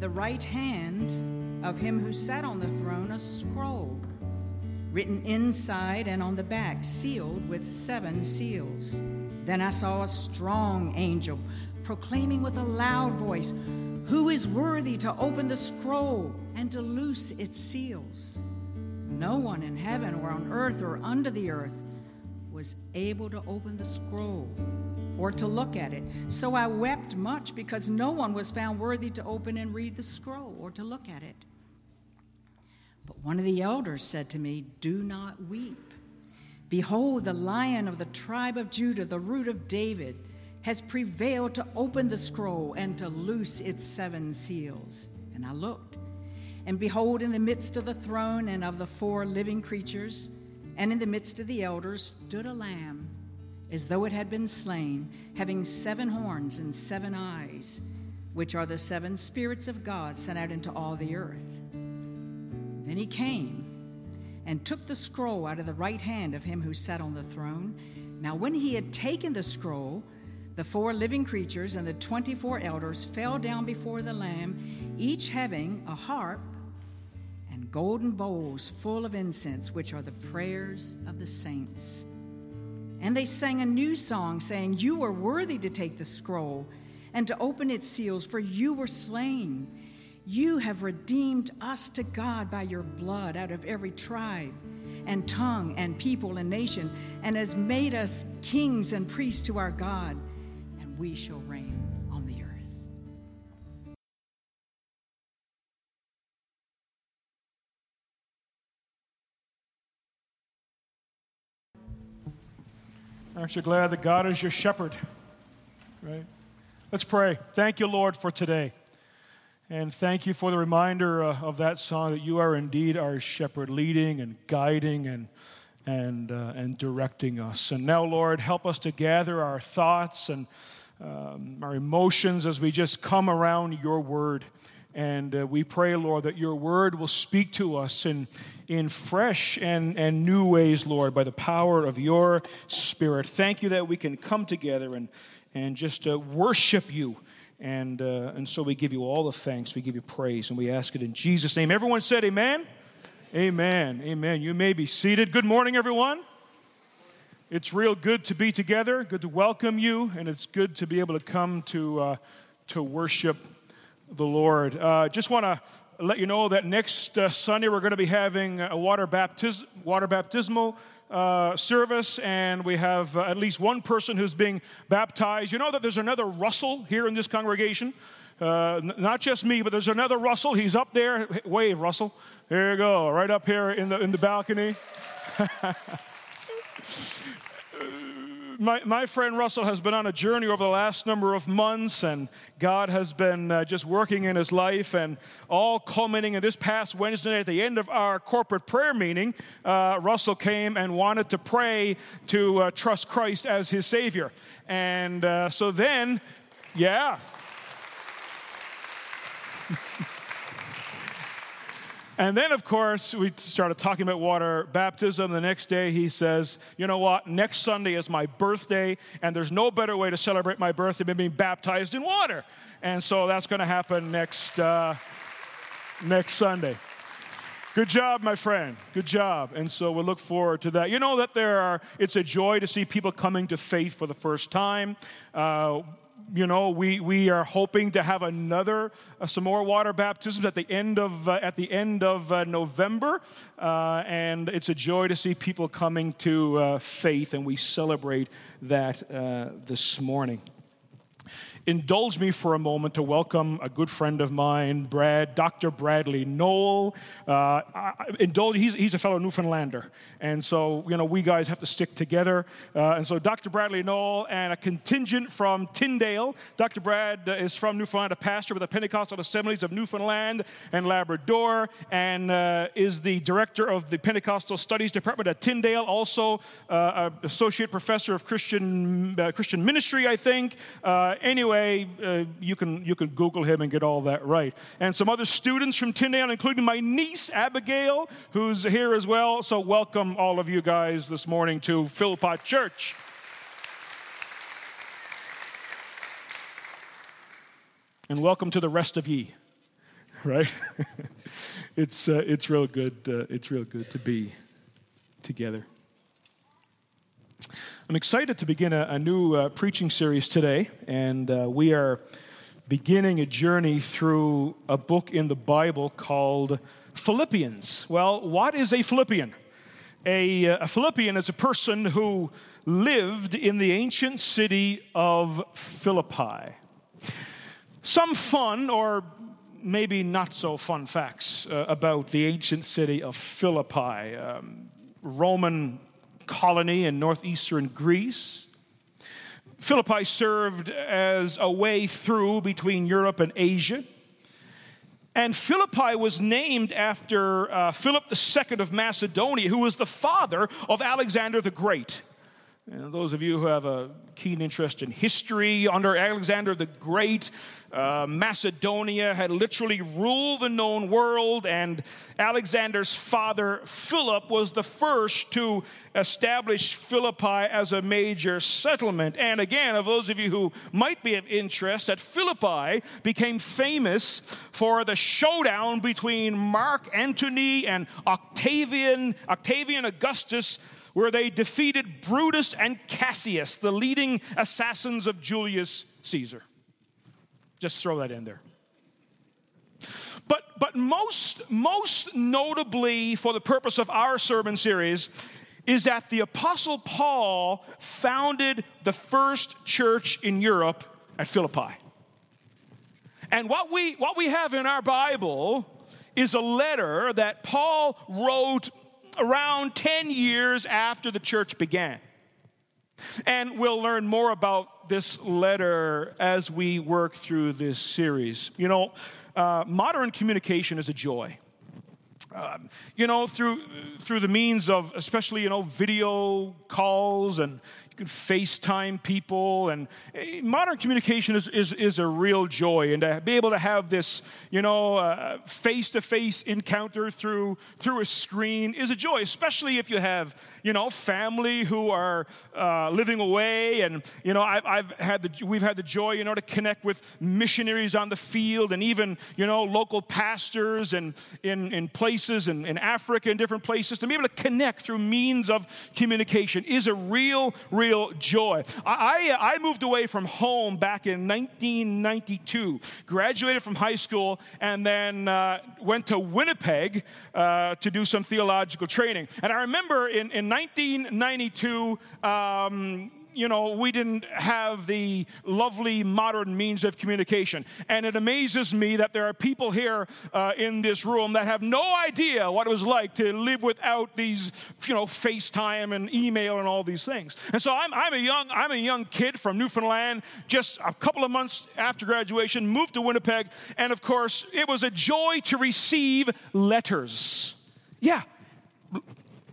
the right hand of him who sat on the throne a scroll, written inside and on the back, sealed with seven seals. Then I saw a strong angel proclaiming with a loud voice, Who is worthy to open the scroll and to loose its seals? No one in heaven or on earth or under the earth was able to open the scroll or to look at it. So I wept much because no one was found worthy to open and read the scroll or to look at it. But one of the elders said to me, Do not weep. Behold, the lion of the tribe of Judah, the root of David, has prevailed to open the scroll and to loose its seven seals. And I looked, and behold, in the midst of the throne and of the four living creatures, and in the midst of the elders, stood a lamb, as though it had been slain, having seven horns and seven eyes, which are the seven spirits of God sent out into all the earth. Then he came and took the scroll out of the right hand of him who sat on the throne. Now, when he had taken the scroll, the four living creatures and the 24 elders fell down before the Lamb, each having a harp and golden bowls full of incense, which are the prayers of the saints. And they sang a new song, saying, You are worthy to take the scroll and to open its seals, for you were slain. You have redeemed us to God by your blood out of every tribe and tongue and people and nation, and has made us kings and priests to our God and we shall reign Aren't you glad that God is your shepherd? Right? Let's pray. Thank you, Lord, for today. And thank you for the reminder uh, of that song that you are indeed our shepherd, leading and guiding and, and, uh, and directing us. And now, Lord, help us to gather our thoughts and um, our emotions as we just come around your word. And uh, we pray, Lord, that your word will speak to us in, in fresh and, and new ways, Lord, by the power of your spirit. Thank you that we can come together and, and just uh, worship you. And, uh, and so we give you all the thanks, we give you praise, and we ask it in Jesus' name. Everyone said, Amen. Amen. Amen. You may be seated. Good morning, everyone. It's real good to be together, good to welcome you, and it's good to be able to come to, uh, to worship the Lord. Uh, just want to let you know that next uh, Sunday we're going to be having a water, baptis- water baptismal uh, service, and we have uh, at least one person who's being baptized. You know that there's another Russell here in this congregation. Uh, n- not just me, but there's another Russell. He's up there. Wave, Russell. There you go, right up here in the, in the balcony. my, my friend Russell has been on a journey over the last number of months, and God has been uh, just working in his life, and all culminating in this past Wednesday at the end of our corporate prayer meeting. Uh, Russell came and wanted to pray to uh, trust Christ as his Savior. And uh, so then, yeah. And then, of course, we started talking about water baptism. The next day, he says, You know what? Next Sunday is my birthday, and there's no better way to celebrate my birthday than being baptized in water. And so that's going to happen next, uh, next Sunday. Good job, my friend. Good job. And so we'll look forward to that. You know that there are, it's a joy to see people coming to faith for the first time. Uh, you know, we, we are hoping to have another, uh, some more water baptisms at the end of, uh, at the end of uh, November. Uh, and it's a joy to see people coming to uh, faith, and we celebrate that uh, this morning indulge me for a moment to welcome a good friend of mine, Brad, Dr. Bradley Noel. Uh, indulge, he's, he's a fellow Newfoundlander. And so, you know, we guys have to stick together. Uh, and so, Dr. Bradley Noel and a contingent from Tyndale. Dr. Brad is from Newfoundland, a pastor with the Pentecostal Assemblies of Newfoundland and Labrador, and uh, is the director of the Pentecostal Studies Department at Tyndale, also uh, associate professor of Christian, uh, Christian ministry, I think. Anyway, uh, you, can, you can Google him and get all that right. And some other students from Tyndale, including my niece, Abigail, who's here as well. So, welcome all of you guys this morning to Philpott Church. And welcome to the rest of ye. right? it's, uh, it's real good. Uh, it's real good to be together. I'm excited to begin a, a new uh, preaching series today, and uh, we are beginning a journey through a book in the Bible called Philippians. Well, what is a Philippian? A, uh, a Philippian is a person who lived in the ancient city of Philippi. Some fun or maybe not so fun facts uh, about the ancient city of Philippi, um, Roman colony in northeastern Greece. Philippi served as a way through between Europe and Asia. And Philippi was named after uh, Philip II of Macedonia, who was the father of Alexander the Great. And those of you who have a keen interest in history, under Alexander the Great, uh, Macedonia had literally ruled the known world, and Alexander's father, Philip, was the first to establish Philippi as a major settlement. And again, of those of you who might be of interest, that Philippi became famous for the showdown between Mark Antony and Octavian, Octavian Augustus where they defeated Brutus and Cassius, the leading assassins of Julius Caesar. Just throw that in there. But, but most, most notably, for the purpose of our sermon series, is that the Apostle Paul founded the first church in Europe at Philippi. And what we, what we have in our Bible is a letter that Paul wrote around 10 years after the church began. And we'll learn more about this letter as we work through this series. You know, uh, modern communication is a joy. Um, you know, through through the means of especially you know video calls and can FaceTime people, and eh, modern communication is, is, is a real joy. And to be able to have this, you know, face to face encounter through, through a screen is a joy, especially if you have, you know, family who are uh, living away. And, you know, I've, I've had the, we've had the joy, you know, to connect with missionaries on the field and even, you know, local pastors and in, in places in, in Africa and different places. To be able to connect through means of communication is a real, real real joy. I, I, moved away from home back in 1992, graduated from high school, and then uh, went to Winnipeg uh, to do some theological training. And I remember in, in 1992, um, you know, we didn't have the lovely modern means of communication. And it amazes me that there are people here uh, in this room that have no idea what it was like to live without these, you know, FaceTime and email and all these things. And so I'm, I'm a young, I'm a young kid from Newfoundland, just a couple of months after graduation, moved to Winnipeg, and of course, it was a joy to receive letters. Yeah,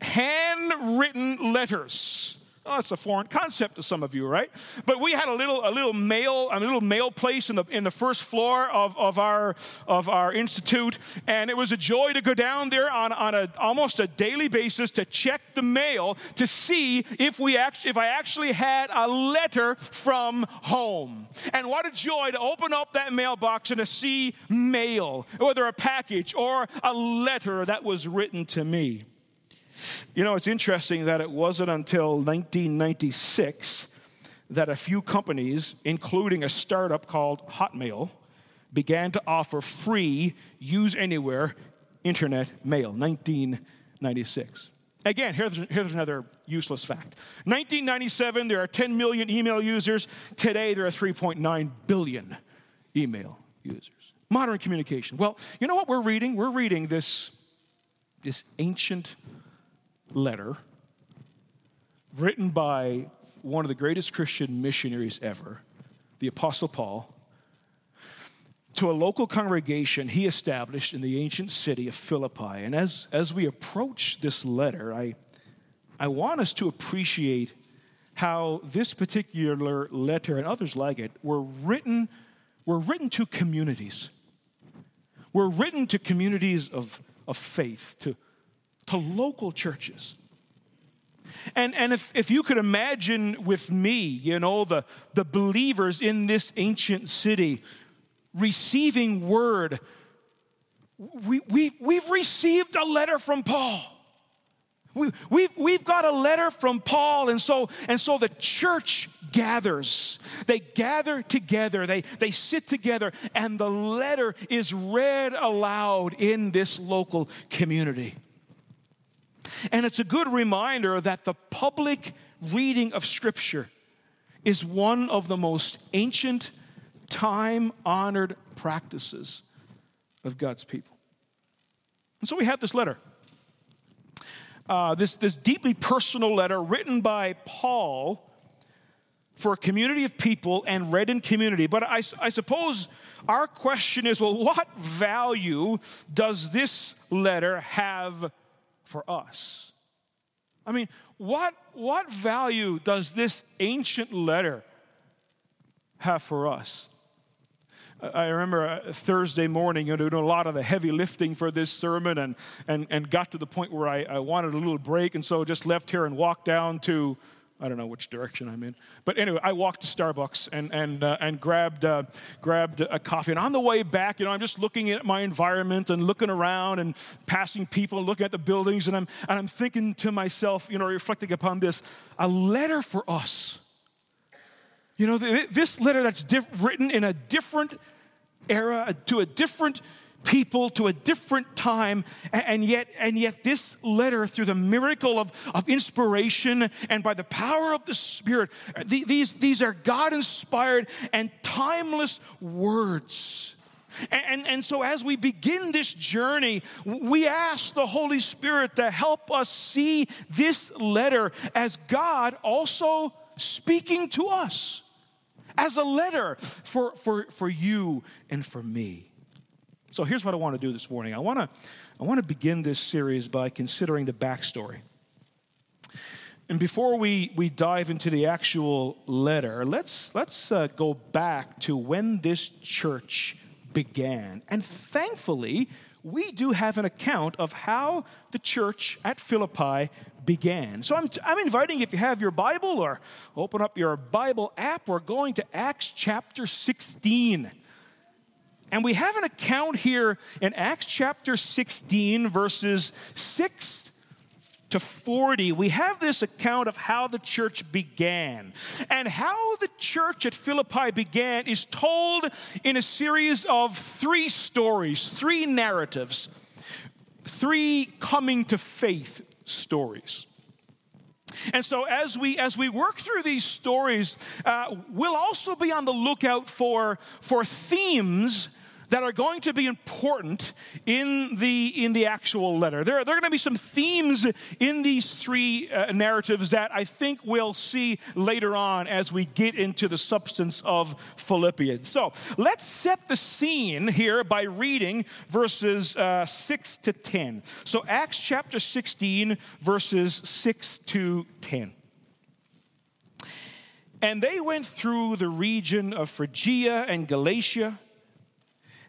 handwritten letters Oh, that's a foreign concept to some of you, right? But we had a little, a little mail, a little mail place in the, in the first floor of, of, our, of our institute, and it was a joy to go down there on, on a, almost a daily basis to check the mail to see if, we act, if I actually had a letter from home. And what a joy to open up that mailbox and to see mail, whether a package or a letter that was written to me. You know, it's interesting that it wasn't until 1996 that a few companies, including a startup called Hotmail, began to offer free use anywhere internet mail. 1996. Again, here's, here's another useless fact. 1997, there are 10 million email users. Today, there are 3.9 billion email users. Modern communication. Well, you know what we're reading? We're reading this, this ancient letter written by one of the greatest Christian missionaries ever, the Apostle Paul, to a local congregation he established in the ancient city of Philippi. And as, as we approach this letter, I, I want us to appreciate how this particular letter and others like it were written, were written to communities. Were written to communities of, of faith, to, to local churches. And, and if, if you could imagine with me, you know, the, the believers in this ancient city receiving word we, we, we've received a letter from Paul. We, we've, we've got a letter from Paul, and so, and so the church gathers. They gather together, they, they sit together, and the letter is read aloud in this local community. And it's a good reminder that the public reading of Scripture is one of the most ancient, time honored practices of God's people. And so we have this letter. Uh, this, this deeply personal letter written by Paul for a community of people and read in community. But I, I suppose our question is well, what value does this letter have for us? I mean, what, what value does this ancient letter have for us? I remember uh, Thursday morning, you know, doing a lot of the heavy lifting for this sermon and, and, and got to the point where I, I wanted a little break, and so just left here and walked down to I don't know which direction I'm in. But anyway, I walked to Starbucks and, and, uh, and grabbed, uh, grabbed a coffee. And on the way back, you know, I'm just looking at my environment and looking around and passing people and looking at the buildings. And I'm, and I'm thinking to myself, you know, reflecting upon this a letter for us you know, this letter that's diff- written in a different era, to a different people, to a different time, and yet, and yet this letter, through the miracle of, of inspiration and by the power of the Spirit, these, these are God inspired and timeless words. And, and so, as we begin this journey, we ask the Holy Spirit to help us see this letter as God also speaking to us as a letter for, for, for you and for me. So here's what I want to do this morning. I want to, I want to begin this series by considering the backstory. And before we, we dive into the actual letter, let's, let's uh, go back to when this church began. And thankfully, we do have an account of how the church at Philippi began. So I'm, I'm inviting, if you have your Bible or open up your Bible app, we're going to Acts chapter 16. And we have an account here in Acts chapter 16, verses 6 to 40, we have this account of how the church began. And how the church at Philippi began is told in a series of three stories, three narratives, three coming to faith stories. And so, as we as we work through these stories, uh, we'll also be on the lookout for for themes that are going to be important in the, in the actual letter. There, there are going to be some themes in these three uh, narratives that I think we'll see later on as we get into the substance of Philippians. So let's set the scene here by reading verses uh, 6 to 10. So, Acts chapter 16, verses 6 to 10. And they went through the region of Phrygia and Galatia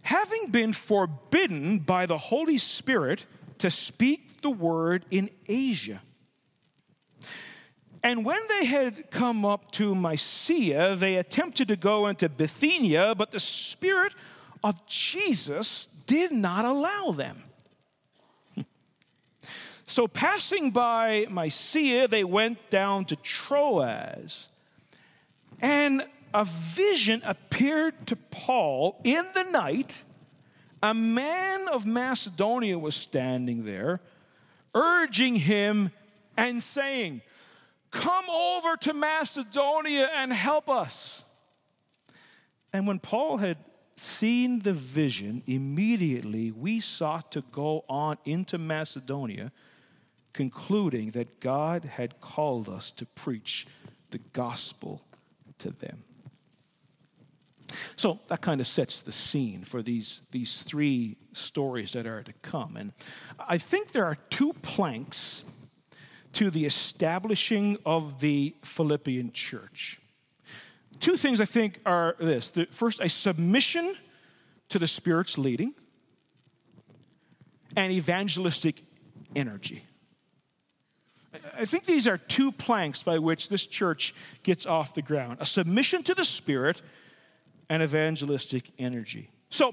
having been forbidden by the Holy Spirit to speak the word in Asia. And when they had come up to Mysia, they attempted to go into Bithynia, but the Spirit of Jesus did not allow them. so, passing by Mysia, they went down to Troas. And a vision appeared to Paul in the night. A man of Macedonia was standing there, urging him and saying, Come over to Macedonia and help us. And when Paul had seen the vision, immediately we sought to go on into Macedonia, concluding that God had called us to preach the gospel to them. So that kind of sets the scene for these, these three stories that are to come. And I think there are two planks to the establishing of the Philippian church. Two things I think are this the, first, a submission to the Spirit's leading, and evangelistic energy. I think these are two planks by which this church gets off the ground a submission to the Spirit and evangelistic energy. So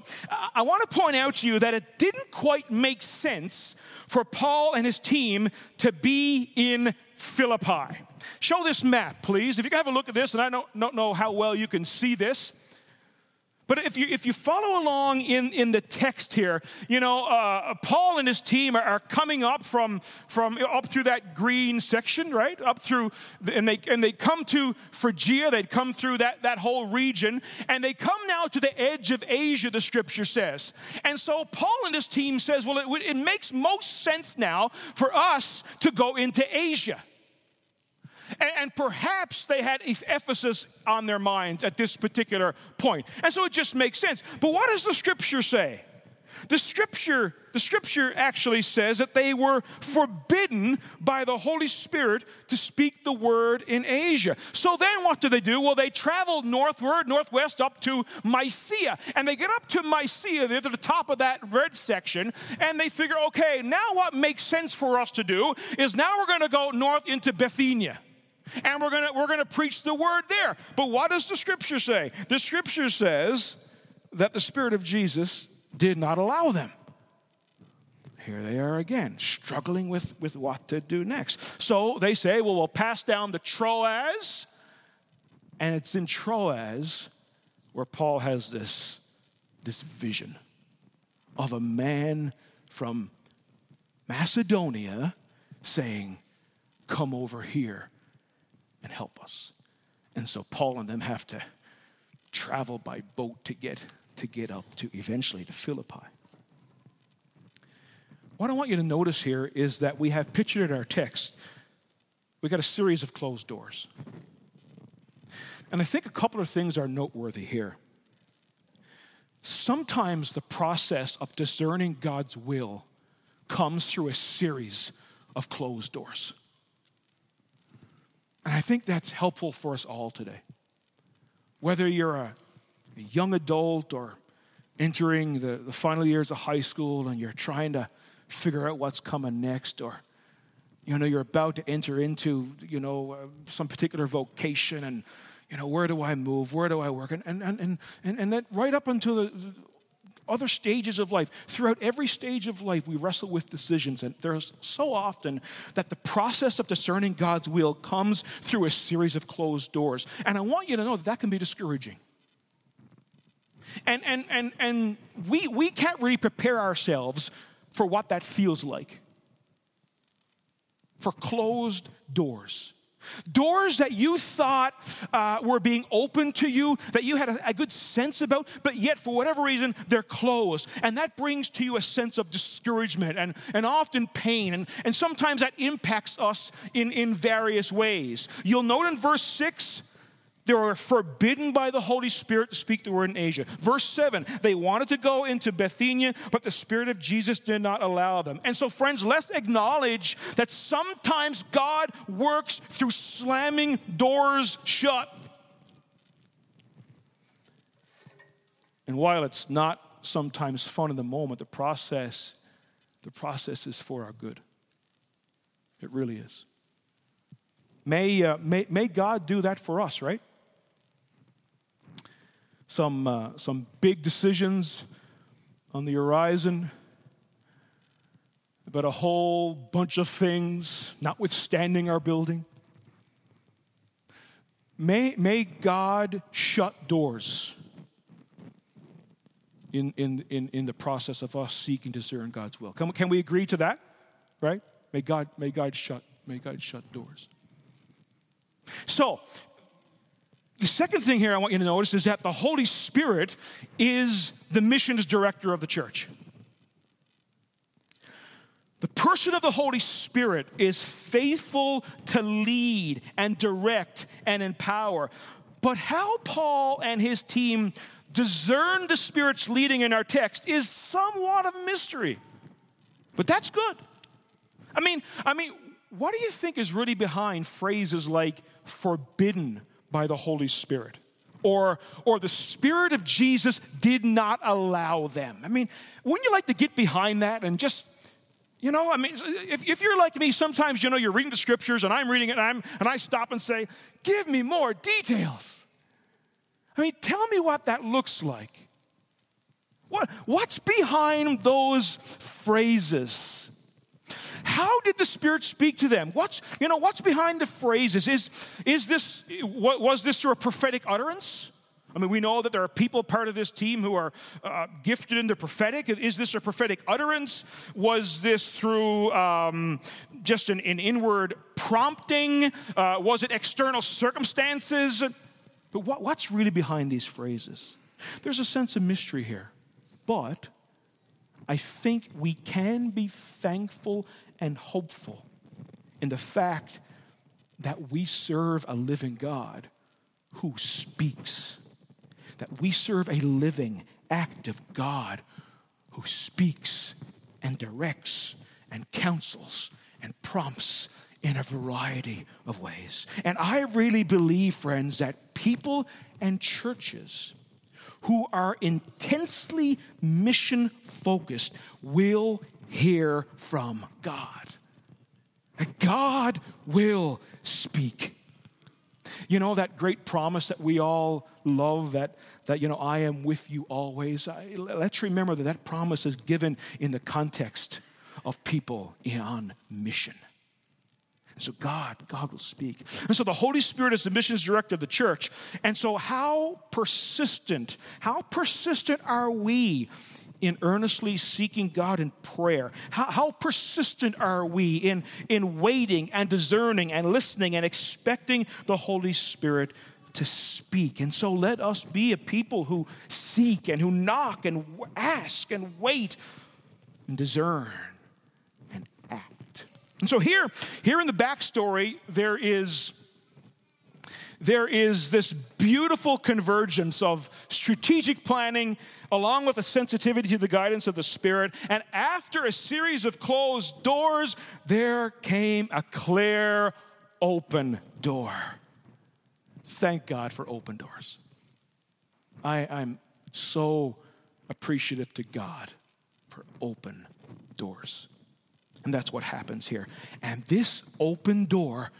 I want to point out to you that it didn't quite make sense for Paul and his team to be in Philippi. Show this map, please. If you can have a look at this, and I don't, don't know how well you can see this. But if you, if you follow along in, in the text here, you know, uh, Paul and his team are, are, coming up from, from up through that green section, right? Up through, and they, and they come to Phrygia, they'd come through that, that whole region, and they come now to the edge of Asia, the scripture says. And so Paul and his team says, well, it, it makes most sense now for us to go into Asia. And, and, perhaps they had Ephesus on their minds at this particular point. And so it just makes sense. But what does the scripture say? The scripture, the scripture actually says that they were forbidden by the Holy Spirit to speak the word in Asia. So then what do they do? Well, they travel northward, northwest up to Mysia. And they get up to Mysia, they're to the top of that red section, and they figure, okay, now what makes sense for us to do is now we're going to go north into Bithynia and we're gonna we're gonna preach the word there. But what does the scripture say? The scripture says that the Spirit of Jesus did not allow them. Here they are again, struggling with, with what to do next. So they say, well, we'll pass down the Troas, and it's in Troas where Paul has this, this vision of a man from Macedonia saying, Come over here and help us. And so Paul and them have to travel by boat to get to get up to eventually to Philippi. What I want you to notice here is that we have pictured in our text, we got a series of closed doors. And I think a couple of things are noteworthy here. Sometimes the process of discerning God's will comes through a series of closed doors. And I think that's helpful for us all today. Whether you're a, young adult or entering the, the final years of high school and you're trying to figure out what's coming next, or you know, you're about to enter into, you know, uh, some particular vocation and, you know, where do I move? Where do I work? And, and, and, and, and that right up until the, other stages of life. Throughout every stage of life, we wrestle with decisions, and there's so often that the process of discerning God's will comes through a series of closed doors. And I want you to know that that can be discouraging. And, and, and, and we, we can't really prepare ourselves for what that feels like for closed doors. Doors that you thought uh, were being opened to you, that you had a, a, good sense about, but yet for whatever reason, they're closed. And that brings to you a sense of discouragement and, and often pain. And, and sometimes that impacts us in, in various ways. You'll note in verse 6 they were forbidden by the Holy Spirit to speak the word in Asia. Verse 7, they wanted to go into Bithynia, but the Spirit of Jesus did not allow them. And so, friends, let's acknowledge that sometimes God works through slamming doors shut. And while it's not sometimes fun in the moment, the process, the process is for our good. It really is. May, uh, may, may God do that for us, right? Some, uh, some big decisions on the horizon, about a whole bunch of things, notwithstanding our building. May, may God shut doors in, in, in, in the process of us seeking to discern God's will. Can, can we agree to that? Right? May God, may God shut, may God shut doors. So, the second thing here I want you to notice is that the Holy Spirit is the missions director of the church. The person of the Holy Spirit is faithful to lead and direct and empower. But how Paul and his team discern the Spirit's leading in our text is somewhat of a mystery. But that's good. I mean, I mean, what do you think is really behind phrases like forbidden by the Holy Spirit. Or, or the Spirit of Jesus did not allow them. I mean, wouldn't you like to get behind that and just, you know, I mean, if, if you're like me, sometimes, you know, you're reading the scriptures and I'm reading it and, I'm, and I stop and say, give me more details. I mean, tell me what that looks like. What, what's behind those phrases? How did the Spirit speak to them? What's, you know, what's behind the phrases? Is, is this, was this through a prophetic utterance? I mean, we know that there are people part of this team who are uh, gifted in the prophetic. Is this a prophetic utterance? Was this through um, just an, an, inward prompting? Uh, was it external circumstances? But what, what's really behind these phrases? There's a sense of mystery here. But I think we can be thankful and hopeful in the fact that we serve a living God who speaks that we serve a living, active God who speaks and directs and counsels and prompts in a variety of ways. And I really believe, friends, that people and churches who are intensely mission focused will hear from God. God will speak. You know that great promise that we all love that, that you know, I am with you always. I, let's remember that that promise is given in the context of people on mission. And so God, God will speak. And so the Holy Spirit is the missions director of the church. And so how persistent, how persistent are we in earnestly seeking God in prayer? How, how, persistent are we in, in waiting and discerning and listening and expecting the Holy Spirit to speak. And so let us be a people who seek and who knock and ask and wait and discern and act. And so here, here in the backstory, there is there is this beautiful convergence of strategic planning along with a sensitivity to the guidance of the Spirit. And after a series of closed doors, there came a clear open door. Thank God for open doors. I, I'm so appreciative to God for open doors. And that's what happens here. And this open door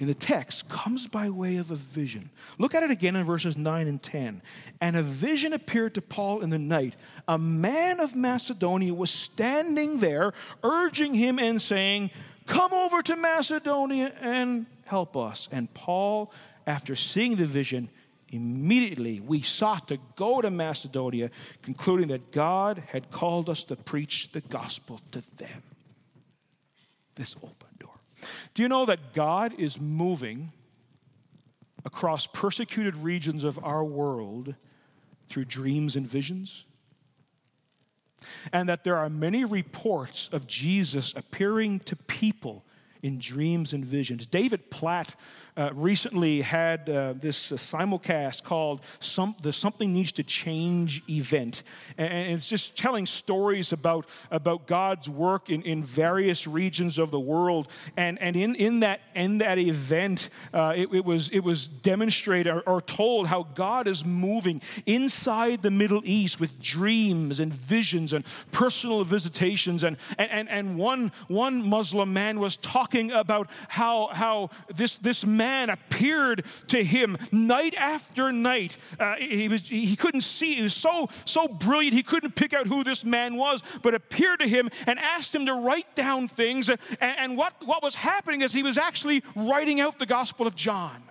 in the text comes by way of a vision. Look at it again in verses 9 and 10. And a vision appeared to Paul in the night. A man of Macedonia was standing there, urging him and saying, Come over to Macedonia and help us. And Paul after seeing the vision, immediately we sought to go to Macedonia, concluding that God had called us to preach the gospel to them. This. Do you know that God is moving across persecuted regions of our world through dreams and visions? And that there are many reports of Jesus appearing to people in dreams and visions. David Platt uh, recently had uh, this uh, simulcast called Some, the Something Needs to Change event. And it's just telling stories about, about God's work in, in various regions of the world. And, and in, in, that, in that event, uh, it, it, was, it was demonstrated or, or told how God is moving inside the Middle East with dreams and visions and personal visitations. And, and, and one, one Muslim man was talking about how, how this, this man man appeared to him night after night. Uh, he, was, he couldn't see, he was so, so brilliant, he couldn't pick out who this man was, but appeared to him and asked him to write down things. And, and what, what was happening is he was actually writing out the Gospel of John.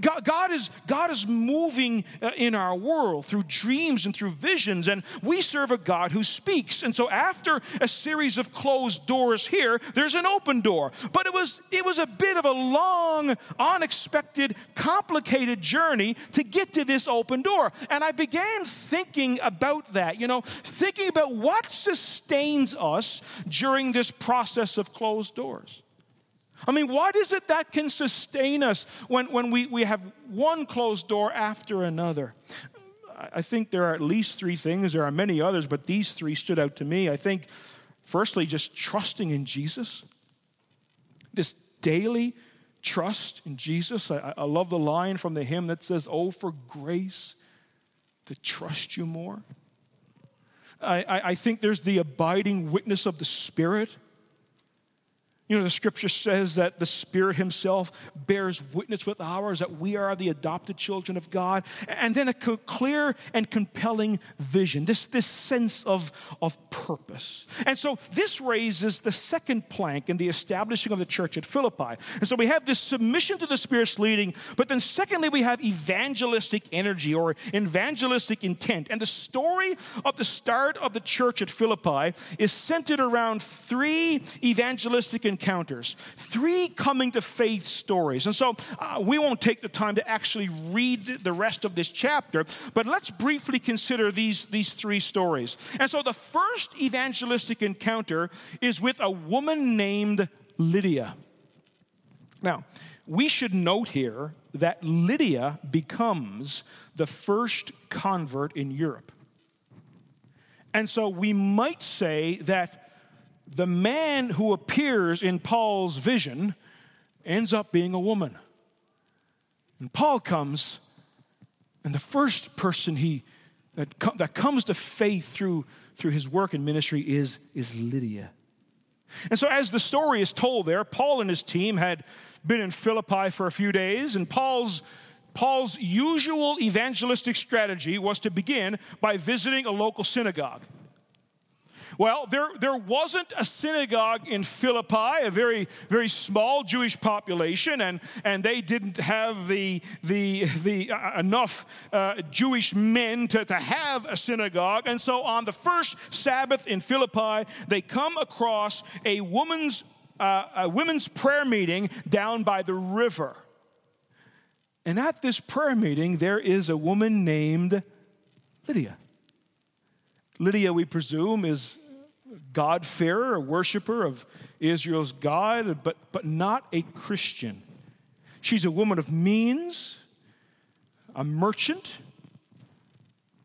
God, God, is, God is moving uh, in our world through dreams and through visions, and we serve a God who speaks. And so, after a series of closed doors here, there's an open door. But it was, it was a bit of a long, unexpected, complicated journey to get to this open door. And I began thinking about that, you know, thinking about what sustains us during this process of closed doors. I mean, what is it that can sustain us when, when we, we have one closed door after another? I think there are at least three things. There are many others, but these three stood out to me. I think, firstly, just trusting in Jesus. This daily trust in Jesus. I, I love the line from the hymn that says, Oh, for grace to trust you more. I, I, I think there's the abiding witness of the Spirit You know, the scripture says that the Spirit Himself bears witness with ours that we are the adopted children of God. And then a clear and compelling vision, this, this sense of, of purpose. And so this raises the second plank in the establishing of the church at Philippi. And so we have this submission to the Spirit's leading, but then secondly, we have evangelistic energy or evangelistic intent. And the story of the start of the church at Philippi is centered around three evangelistic encounters, three coming to faith stories. And so uh, we won't take the time to actually read the rest of this chapter, but let's briefly consider these, these three stories. And so the first evangelistic encounter is with a woman named Lydia. Now, we should note here that Lydia becomes the first convert in Europe. And so we might say that the man who appears in Paul's vision ends up being a woman. And Paul comes, and the first person he that, com- that comes to faith through, through his work and ministry is, is Lydia. And so, as the story is told there, Paul and his team had been in Philippi for a few days, and Paul's Paul's usual evangelistic strategy was to begin by visiting a local synagogue. Well, there, there wasn't a synagogue in Philippi, a very, very small Jewish population, and, and they didn't have the, the, the, uh, enough uh, Jewish men to, to have a synagogue. And so on the first Sabbath in Philippi, they come across a woman's, uh, a women's prayer meeting down by the river. And at this prayer meeting, there is a woman named Lydia. Lydia, we presume, is God-fearer, a worshiper of Israel's God, but, but not a Christian. She's a woman of means, a merchant,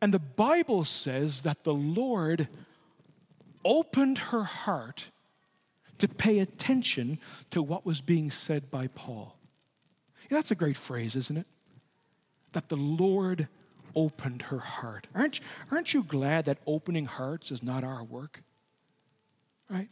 and the Bible says that the Lord opened her heart to pay attention to what was being said by Paul. That's a great phrase, isn't it? That the Lord opened her heart. Aren't, aren't you glad that opening hearts is not our work? Right?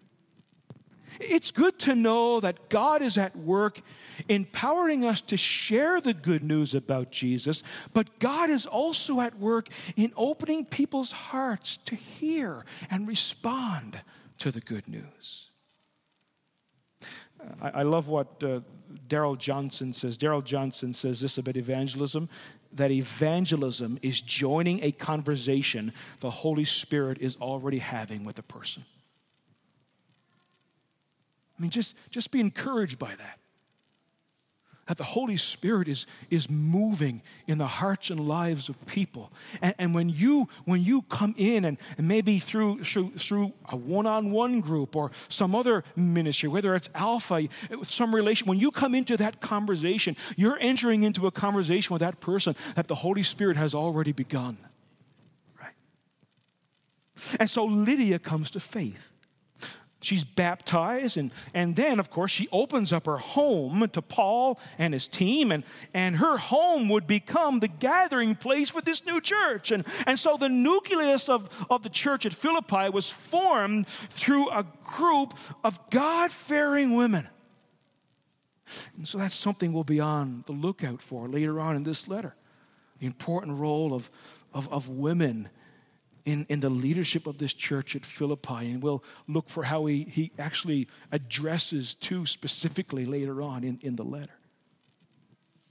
It's good to know that God is at work empowering us to share the good news about Jesus, but God is also at work in opening people's hearts to hear and respond to the good news. I, I love what uh, Darrell Johnson says. Darrell Johnson says this about evangelism that evangelism is joining a conversation the Holy Spirit is already having with a person. I mean, just, just be encouraged by that that the Holy Spirit is, is moving in the hearts and lives of people. And, and when, you, when you come in, and, and maybe through, through, through a one on one group or some other ministry, whether it's Alpha, some relation, when you come into that conversation, you're entering into a conversation with that person that the Holy Spirit has already begun. Right? And so Lydia comes to faith she's baptized and, and then of course she opens up her home to paul and his team and, and her home would become the gathering place for this new church. And, and so the nucleus of, of the church at philippi was formed through a group of god-fearing women. And so that's something we'll be on the lookout for later on in this letter the important role of, of, of women in, in the leadership of this church at Philippi, and we'll look for how he, he actually addresses two specifically later on in, in the letter.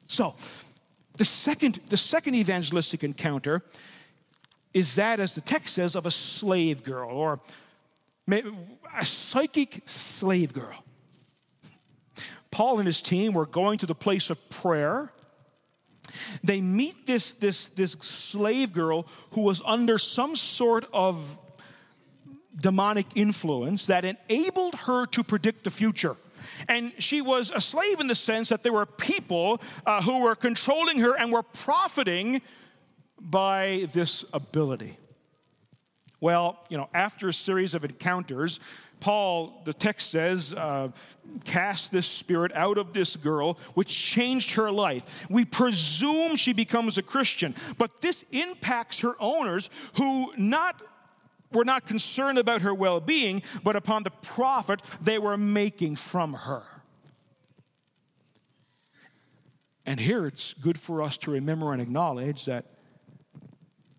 So, the second, the second evangelistic encounter is that, as the text says, of a slave girl or a psychic slave girl. Paul and his team were going to the place of prayer they meet this, this, this slave girl who was under some sort of demonic influence that enabled her to predict the future. And she was a slave in the sense that there were people uh, who were controlling her and were profiting by this ability. Well, you know, after a series of encounters, Paul, the text says, uh, cast this spirit out of this girl, which changed her life. We presume she becomes a Christian, but this impacts her owners who not were not concerned about her well being, but upon the profit they were making from her. And here it's good for us to remember and acknowledge that,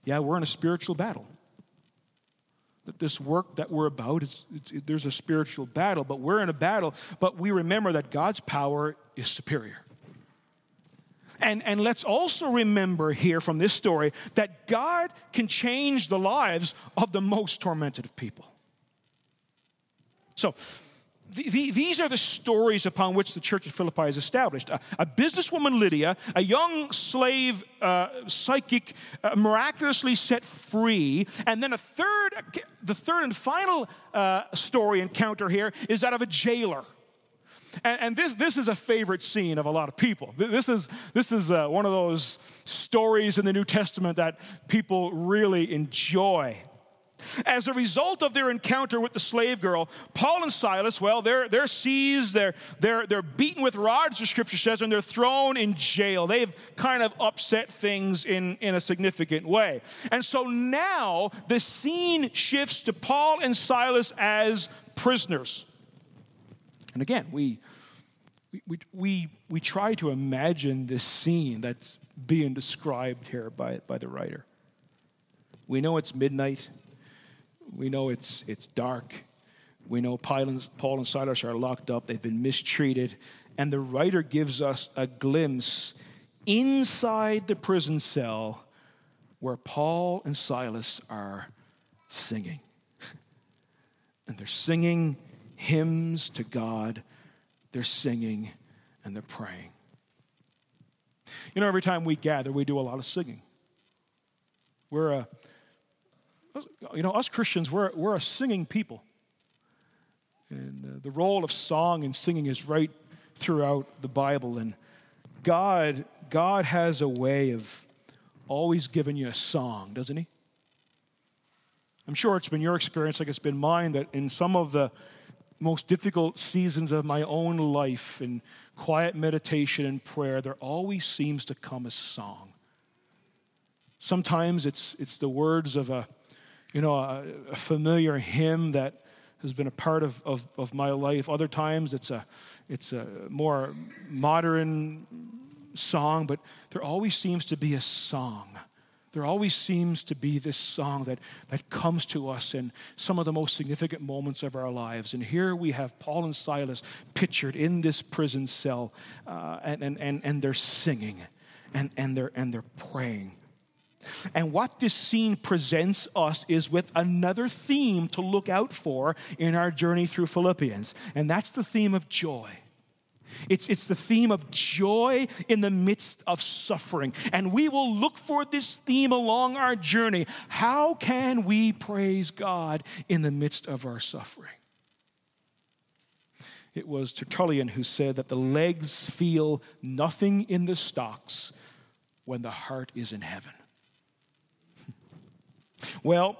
yeah, we're in a spiritual battle. That this work that we're about, it's, it's, it, there's a spiritual battle, but we're in a battle, but we remember that God's power is superior. And, and let's also remember here from this story that God can change the lives of the most tormented of people. So, the, the, these are the stories upon which the church of Philippi is established. A, a businesswoman, Lydia, a young slave uh, psychic, uh, miraculously set free. And then a third, the third and final uh, story encounter here is that of a jailer. And, and, this, this is a favorite scene of a lot of people. This is, this is uh, one of those stories in the New Testament that people really enjoy. As a result of their encounter with the slave girl, Paul and Silas, well, they're, they're seized, they're, they're, they're beaten with rods, the scripture says, and they're thrown in jail. They've kind of upset things in, in a significant way. And so now the scene shifts to Paul and Silas as prisoners. And again, we, we, we, we try to imagine this scene that's being described here by, by the writer. We know it's midnight. We know it's, it's dark. We know Paul and, Silas are locked up. They've been mistreated. And the writer gives us a glimpse inside the prison cell where Paul and Silas are singing. And they're singing hymns to God, they're singing and they're praying. You know, every time we gather, we do a lot of singing. We're a you know, us Christians, we're, we're a singing people. And uh, the role of song and singing is right throughout the Bible. And God, God has a way of always giving you a song, doesn't He? I'm sure it's been your experience, like it's been mine, that in some of the most difficult seasons of my own life, in quiet meditation and prayer, there always seems to come a song. Sometimes it's, it's the words of a, you know, a, a familiar hymn that has been a part of, of, of, my life. Other times it's a, it's a more modern song, but there always seems to be a song. There always seems to be this song that, that comes to us in some of the most significant moments of our lives. And here we have Paul and Silas pictured in this prison cell, uh, and, and, and, and they're singing and, and, they're, and they're praying. And what this scene presents us is with another theme to look out for in our journey through Philippians, and that's the theme of joy. It's, it's the theme of joy in the midst of suffering. And we will look for this theme along our journey. How can we praise God in the midst of our suffering? It was Tertullian who said that the legs feel nothing in the stocks when the heart is in heaven. Well,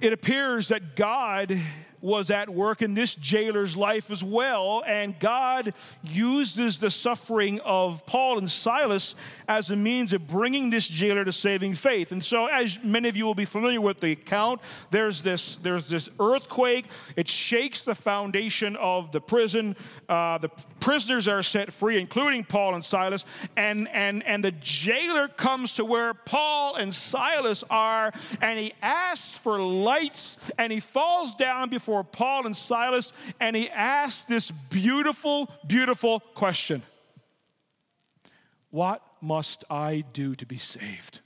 it appears that God was at work in this jailer's life as well, and God uses the suffering of Paul and Silas as a means of bringing this jailer to saving faith. And so, as many of you will be familiar with the account, there's this, there's this earthquake. It shakes the foundation of the prison. Uh, the prisoners are set free, including Paul and Silas, and, and, and the jailer comes to where Paul and Silas are, and he asks for lights, and he falls down before before Paul and Silas and he asked this beautiful, beautiful question What must I do to be saved?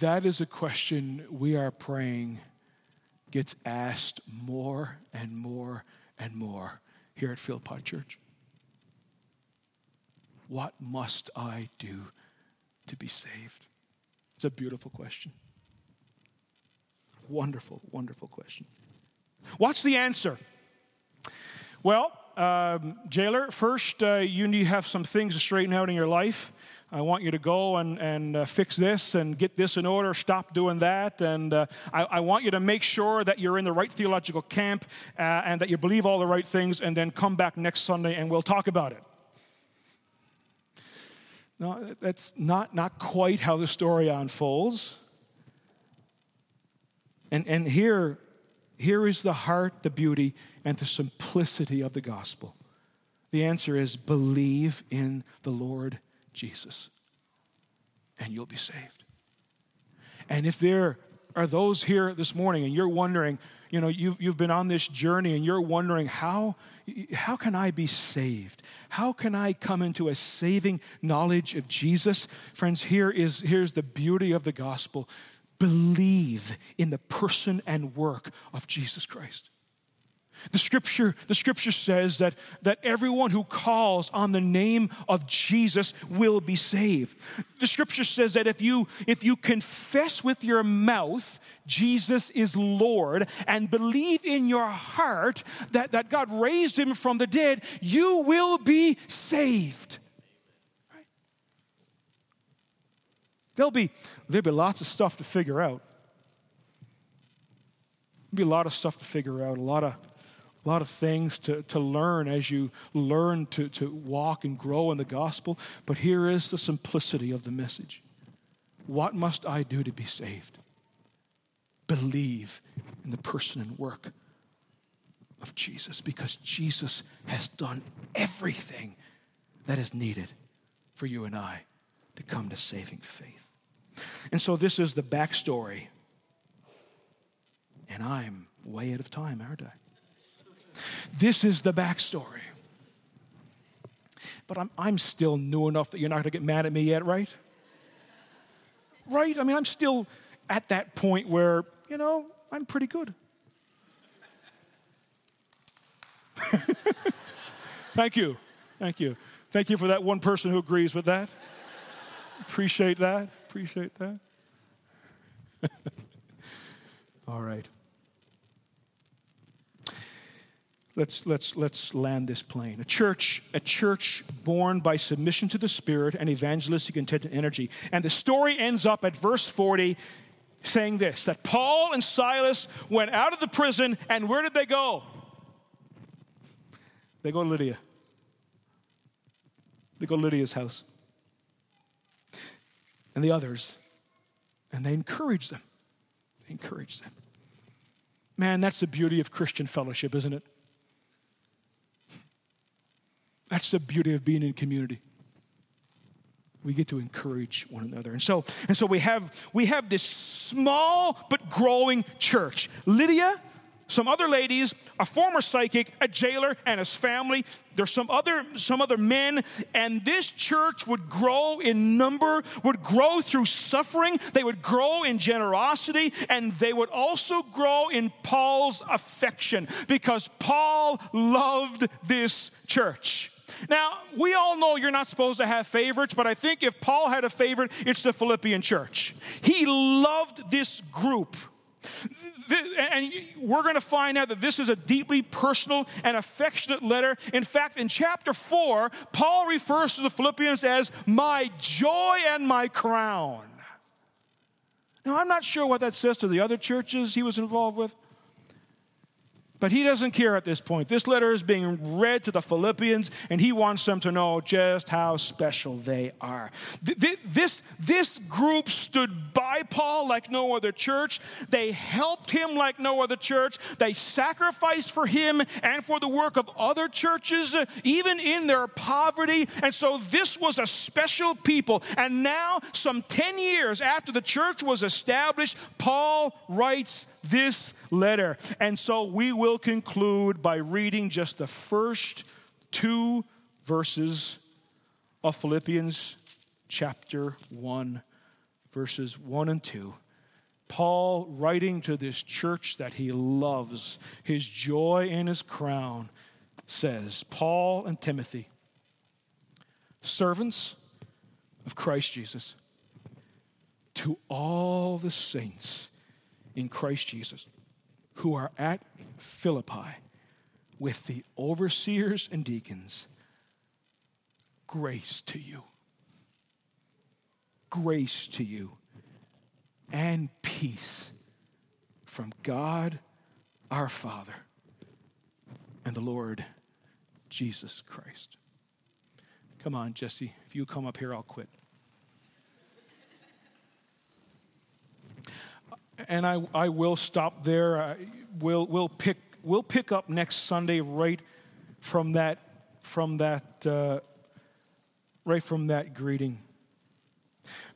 That is a question we are praying gets asked more and more and more here at Philpott Church. What must I do to be saved? It's a beautiful question. Wonderful, wonderful question. What's the answer? Well, um, jailer, first uh, you need to have some things to straighten out in your life. I want you to go and, and uh, fix this and get this in order, stop doing that. And uh, I, I, want you to make sure that you're in the right theological camp uh, and that you believe all the right things, and then come back next Sunday and we'll talk about it. No, that's not, not quite how the story unfolds. And, and here, here is the heart, the beauty, and the simplicity of the gospel. The answer is believe in the Lord Jesus, and you'll be saved. And if there are those here this morning and you're wondering, you know, you've, you've been on this journey and you're wondering, how, how can I be saved? How can I come into a saving knowledge of Jesus? Friends, here is, here's the beauty of the gospel believe in the person and work of Jesus Christ. The scripture, the scripture says that, that everyone who calls on the name of Jesus will be saved. The scripture says that if you, if you confess with your mouth Jesus is Lord and believe in your heart that, that God raised him from the dead, you will be saved. Right? There'll be, there'll be lots of stuff to figure out. There'll be a lot of stuff to figure out, a lot of a lot of things to, to learn as you learn to, to walk and grow in the gospel. But here is the simplicity of the message What must I do to be saved? Believe in the person and work of Jesus because Jesus has done everything that is needed for you and I to come to saving faith. And so, this is the backstory. And I'm way out of time, aren't I? This is the backstory. But I'm, I'm still new enough that you're not going to get mad at me yet, right? Right? I mean, I'm still at that point where, you know, I'm pretty good. Thank you. Thank you. Thank you for that one person who agrees with that. Appreciate that. Appreciate that. All right. let's, let's, let's land this plane. A church, a church born by submission to the Spirit and evangelistic intent and energy. And the story ends up at verse 40 saying this that Paul and Silas went out of the prison, and where did they go? They go to Lydia. They go to Lydia's house. And the others. And they encourage them. They encourage them. Man, that's the beauty of Christian fellowship, isn't it? That's the beauty of being in community. We get to encourage one another. And so, and so we have we have this small but growing church. Lydia, some other ladies, a former psychic, a jailer, and his family. There's some other some other men, and this church would grow in number, would grow through suffering. They would grow in generosity, and they would also grow in Paul's affection because Paul loved this church. Now, we all know you're not supposed to have favorites, but I think if Paul had a favorite, it's the Philippian church. He loved this group. And we're going to find out that this is a deeply personal and affectionate letter. In fact, in chapter 4, Paul refers to the Philippians as my joy and my crown. Now, I'm not sure what that says to the other churches he was involved with. But he doesn't care at this point. This letter is being read to the Philippians, and he wants them to know just how special they are. This, this group stood by Paul like no other church. They helped him like no other church. They sacrificed for him and for the work of other churches, uh, even in their poverty. And so this was a special people. And now, some 10 years after the church was established, Paul writes this letter. And so we will conclude by reading just the first two verses of Philippians chapter 1, verses 1 and 2. Paul, writing to this church that he loves, his joy and his crown, says, Paul and Timothy, servants of Christ Jesus, to all the saints in Christ Jesus who are at Philippi with the overseers and deacons, grace to you. Grace to you and peace from God our Father and the Lord Jesus Christ. Come on, Jesse. If you come up here, I'll quit. And I, I will stop there. I, we'll, we'll, pick, we'll pick up next Sunday right from that, from that, uh, right from that greeting.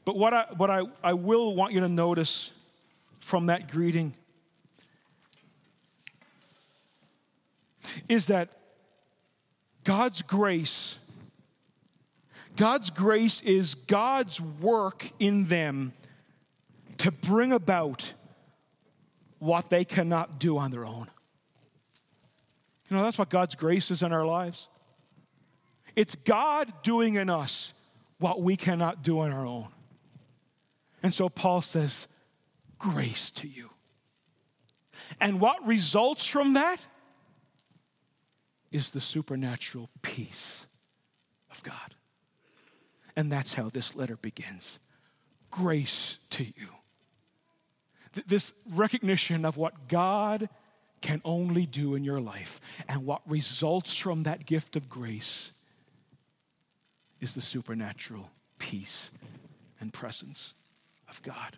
But what, I, what I, I will want you to notice from that greeting is that God's grace, God's grace is God's work in them to bring about what they cannot do on their own. You know, that's what God's grace is in our lives. It's God doing in us what we cannot do on our own. And so Paul says, grace to you. And what results from that is the supernatural peace of God. And that's how this letter begins grace to you this recognition of what God can only do in your life and what results from that gift of grace is the supernatural peace and presence of God.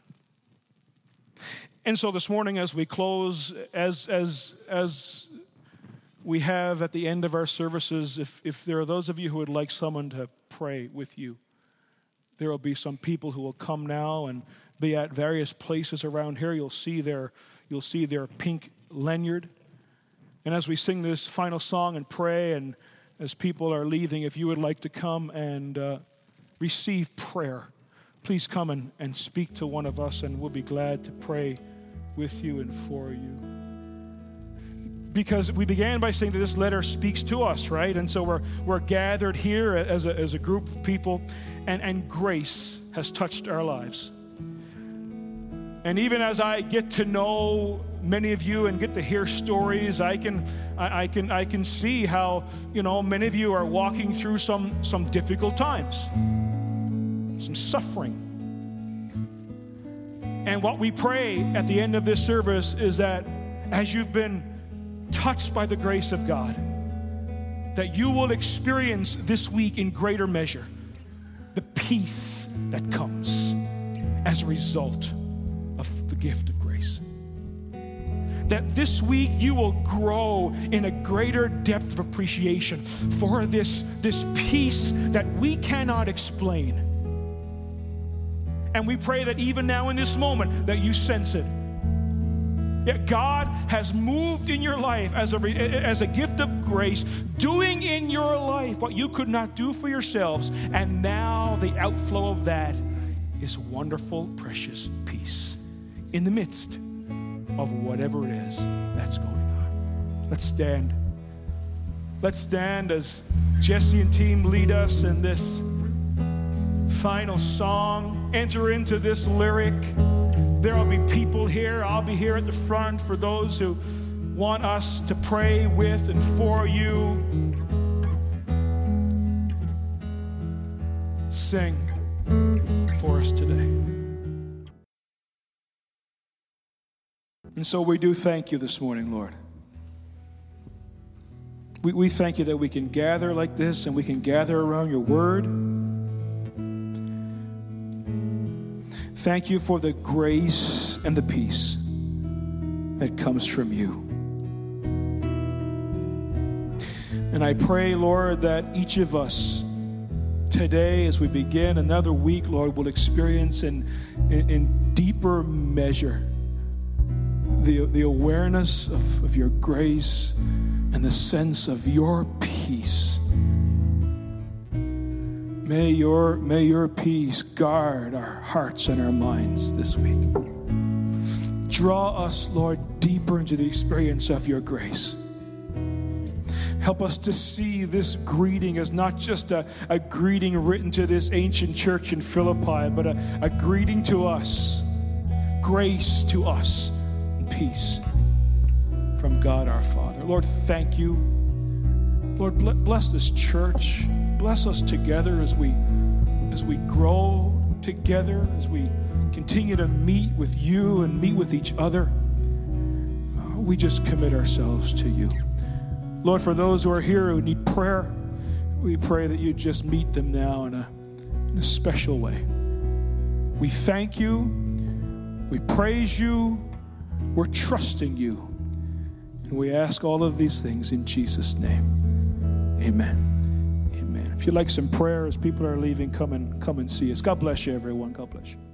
And so this morning, as we close, as, as, as we have at the end of our services, if, if there are those of you who would like someone to pray with you, there will be some people who will come now and be at various places around here. You'll see their, you'll see their pink lanyard. And as we sing this final song and pray, and as people are leaving, if you would like to come and uh, receive prayer, please come and, and speak to one of us, and we'll be glad to pray with you and for you. Because we began by saying that this letter speaks to us, right? And so we're, we're gathered here as a, as a group of people, and, and grace has touched our lives. And even as I get to know many of you and get to hear stories, I can, I, I, can, I can see how, you know, many of you are walking through some, some difficult times, some suffering. And what we pray at the end of this service is that as you've been touched by the grace of God, that you will experience this week in greater measure the peace that comes as a result of the gift of grace. That this week you will grow in a greater depth of appreciation for this, this peace that we cannot explain. And we pray that even now in this moment that you sense it. That God has moved in your life as a, as a gift of grace, doing in your life what you could not do for yourselves. And now the outflow of that is wonderful, precious peace in the midst of whatever it is that's going on. Let's stand. Let's stand as Jesse and team lead us in this final song. Enter into this lyric. There will be people here. I'll be here at the front for those who want us to pray with and for you. Sing for us today. And so we do thank you this morning, Lord. We, we thank you that we can gather like this and we can gather around your word. Thank you for the grace and the peace that comes from you. And I pray, Lord, that each of us today, as we begin another week, Lord, will experience in, in, in deeper measure the, the awareness of, of your grace and the sense of your peace. May your, may your peace guard our hearts and our minds this week. Draw us, Lord, deeper into the experience of your grace. Help us to see this greeting as not just a, a greeting written to this ancient church in Philippi, but a, a greeting to us, grace to us and peace from God our Father. Lord, thank you. Lord, bless this church. Bless us together as we as we grow together, as we continue to meet with you and meet with each other. Uh, we just commit ourselves to you. Lord, for those who are here who need prayer, we pray that you just meet them now in a, in a special way. We thank you We praise you. We're trusting you. And we ask all of these things in Jesus' name. Amen. Amen. If you'd like some prayer as people are leaving, come and come and see us. God bless you, everyone. God bless you.